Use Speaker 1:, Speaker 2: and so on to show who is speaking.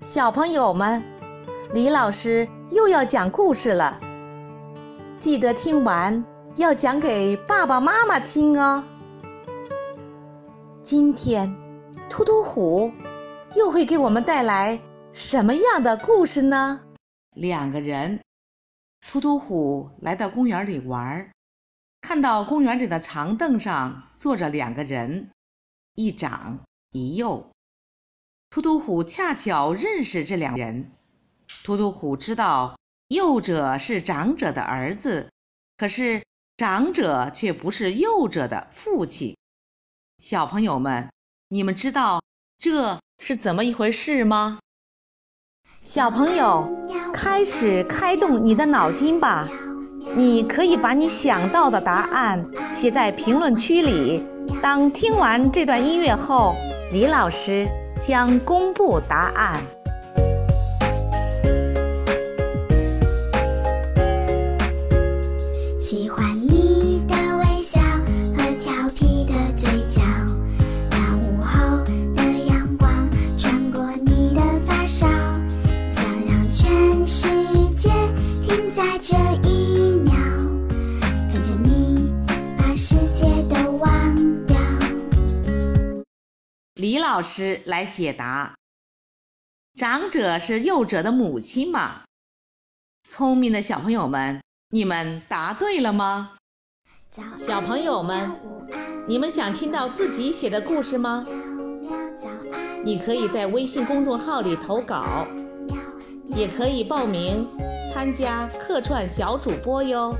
Speaker 1: 小朋友们，李老师又要讲故事了，记得听完要讲给爸爸妈妈听哦。今天，突突虎又会给我们带来什么样的故事呢？两个人，突突虎来到公园里玩，看到公园里的长凳上坐着两个人，一长一幼。突突虎恰巧认识这两人。突突虎知道幼者是长者的儿子，可是长者却不是幼者的父亲。小朋友们，你们知道这是怎么一回事吗？小朋友，开始开动你的脑筋吧！你可以把你想到的答案写在评论区里。当听完这段音乐后，李老师。将公布答案。
Speaker 2: 喜欢你的微笑和调皮的嘴角，那午后的阳光穿过你的发梢，想让全世界停在这一
Speaker 1: 李老师来解答：长者是幼者的母亲吗？聪明的小朋友们，你们答对了吗？小朋友们，你们想听到自己写的故事吗？你可以在微信公众号里投稿，也可以报名参加客串小主播哟。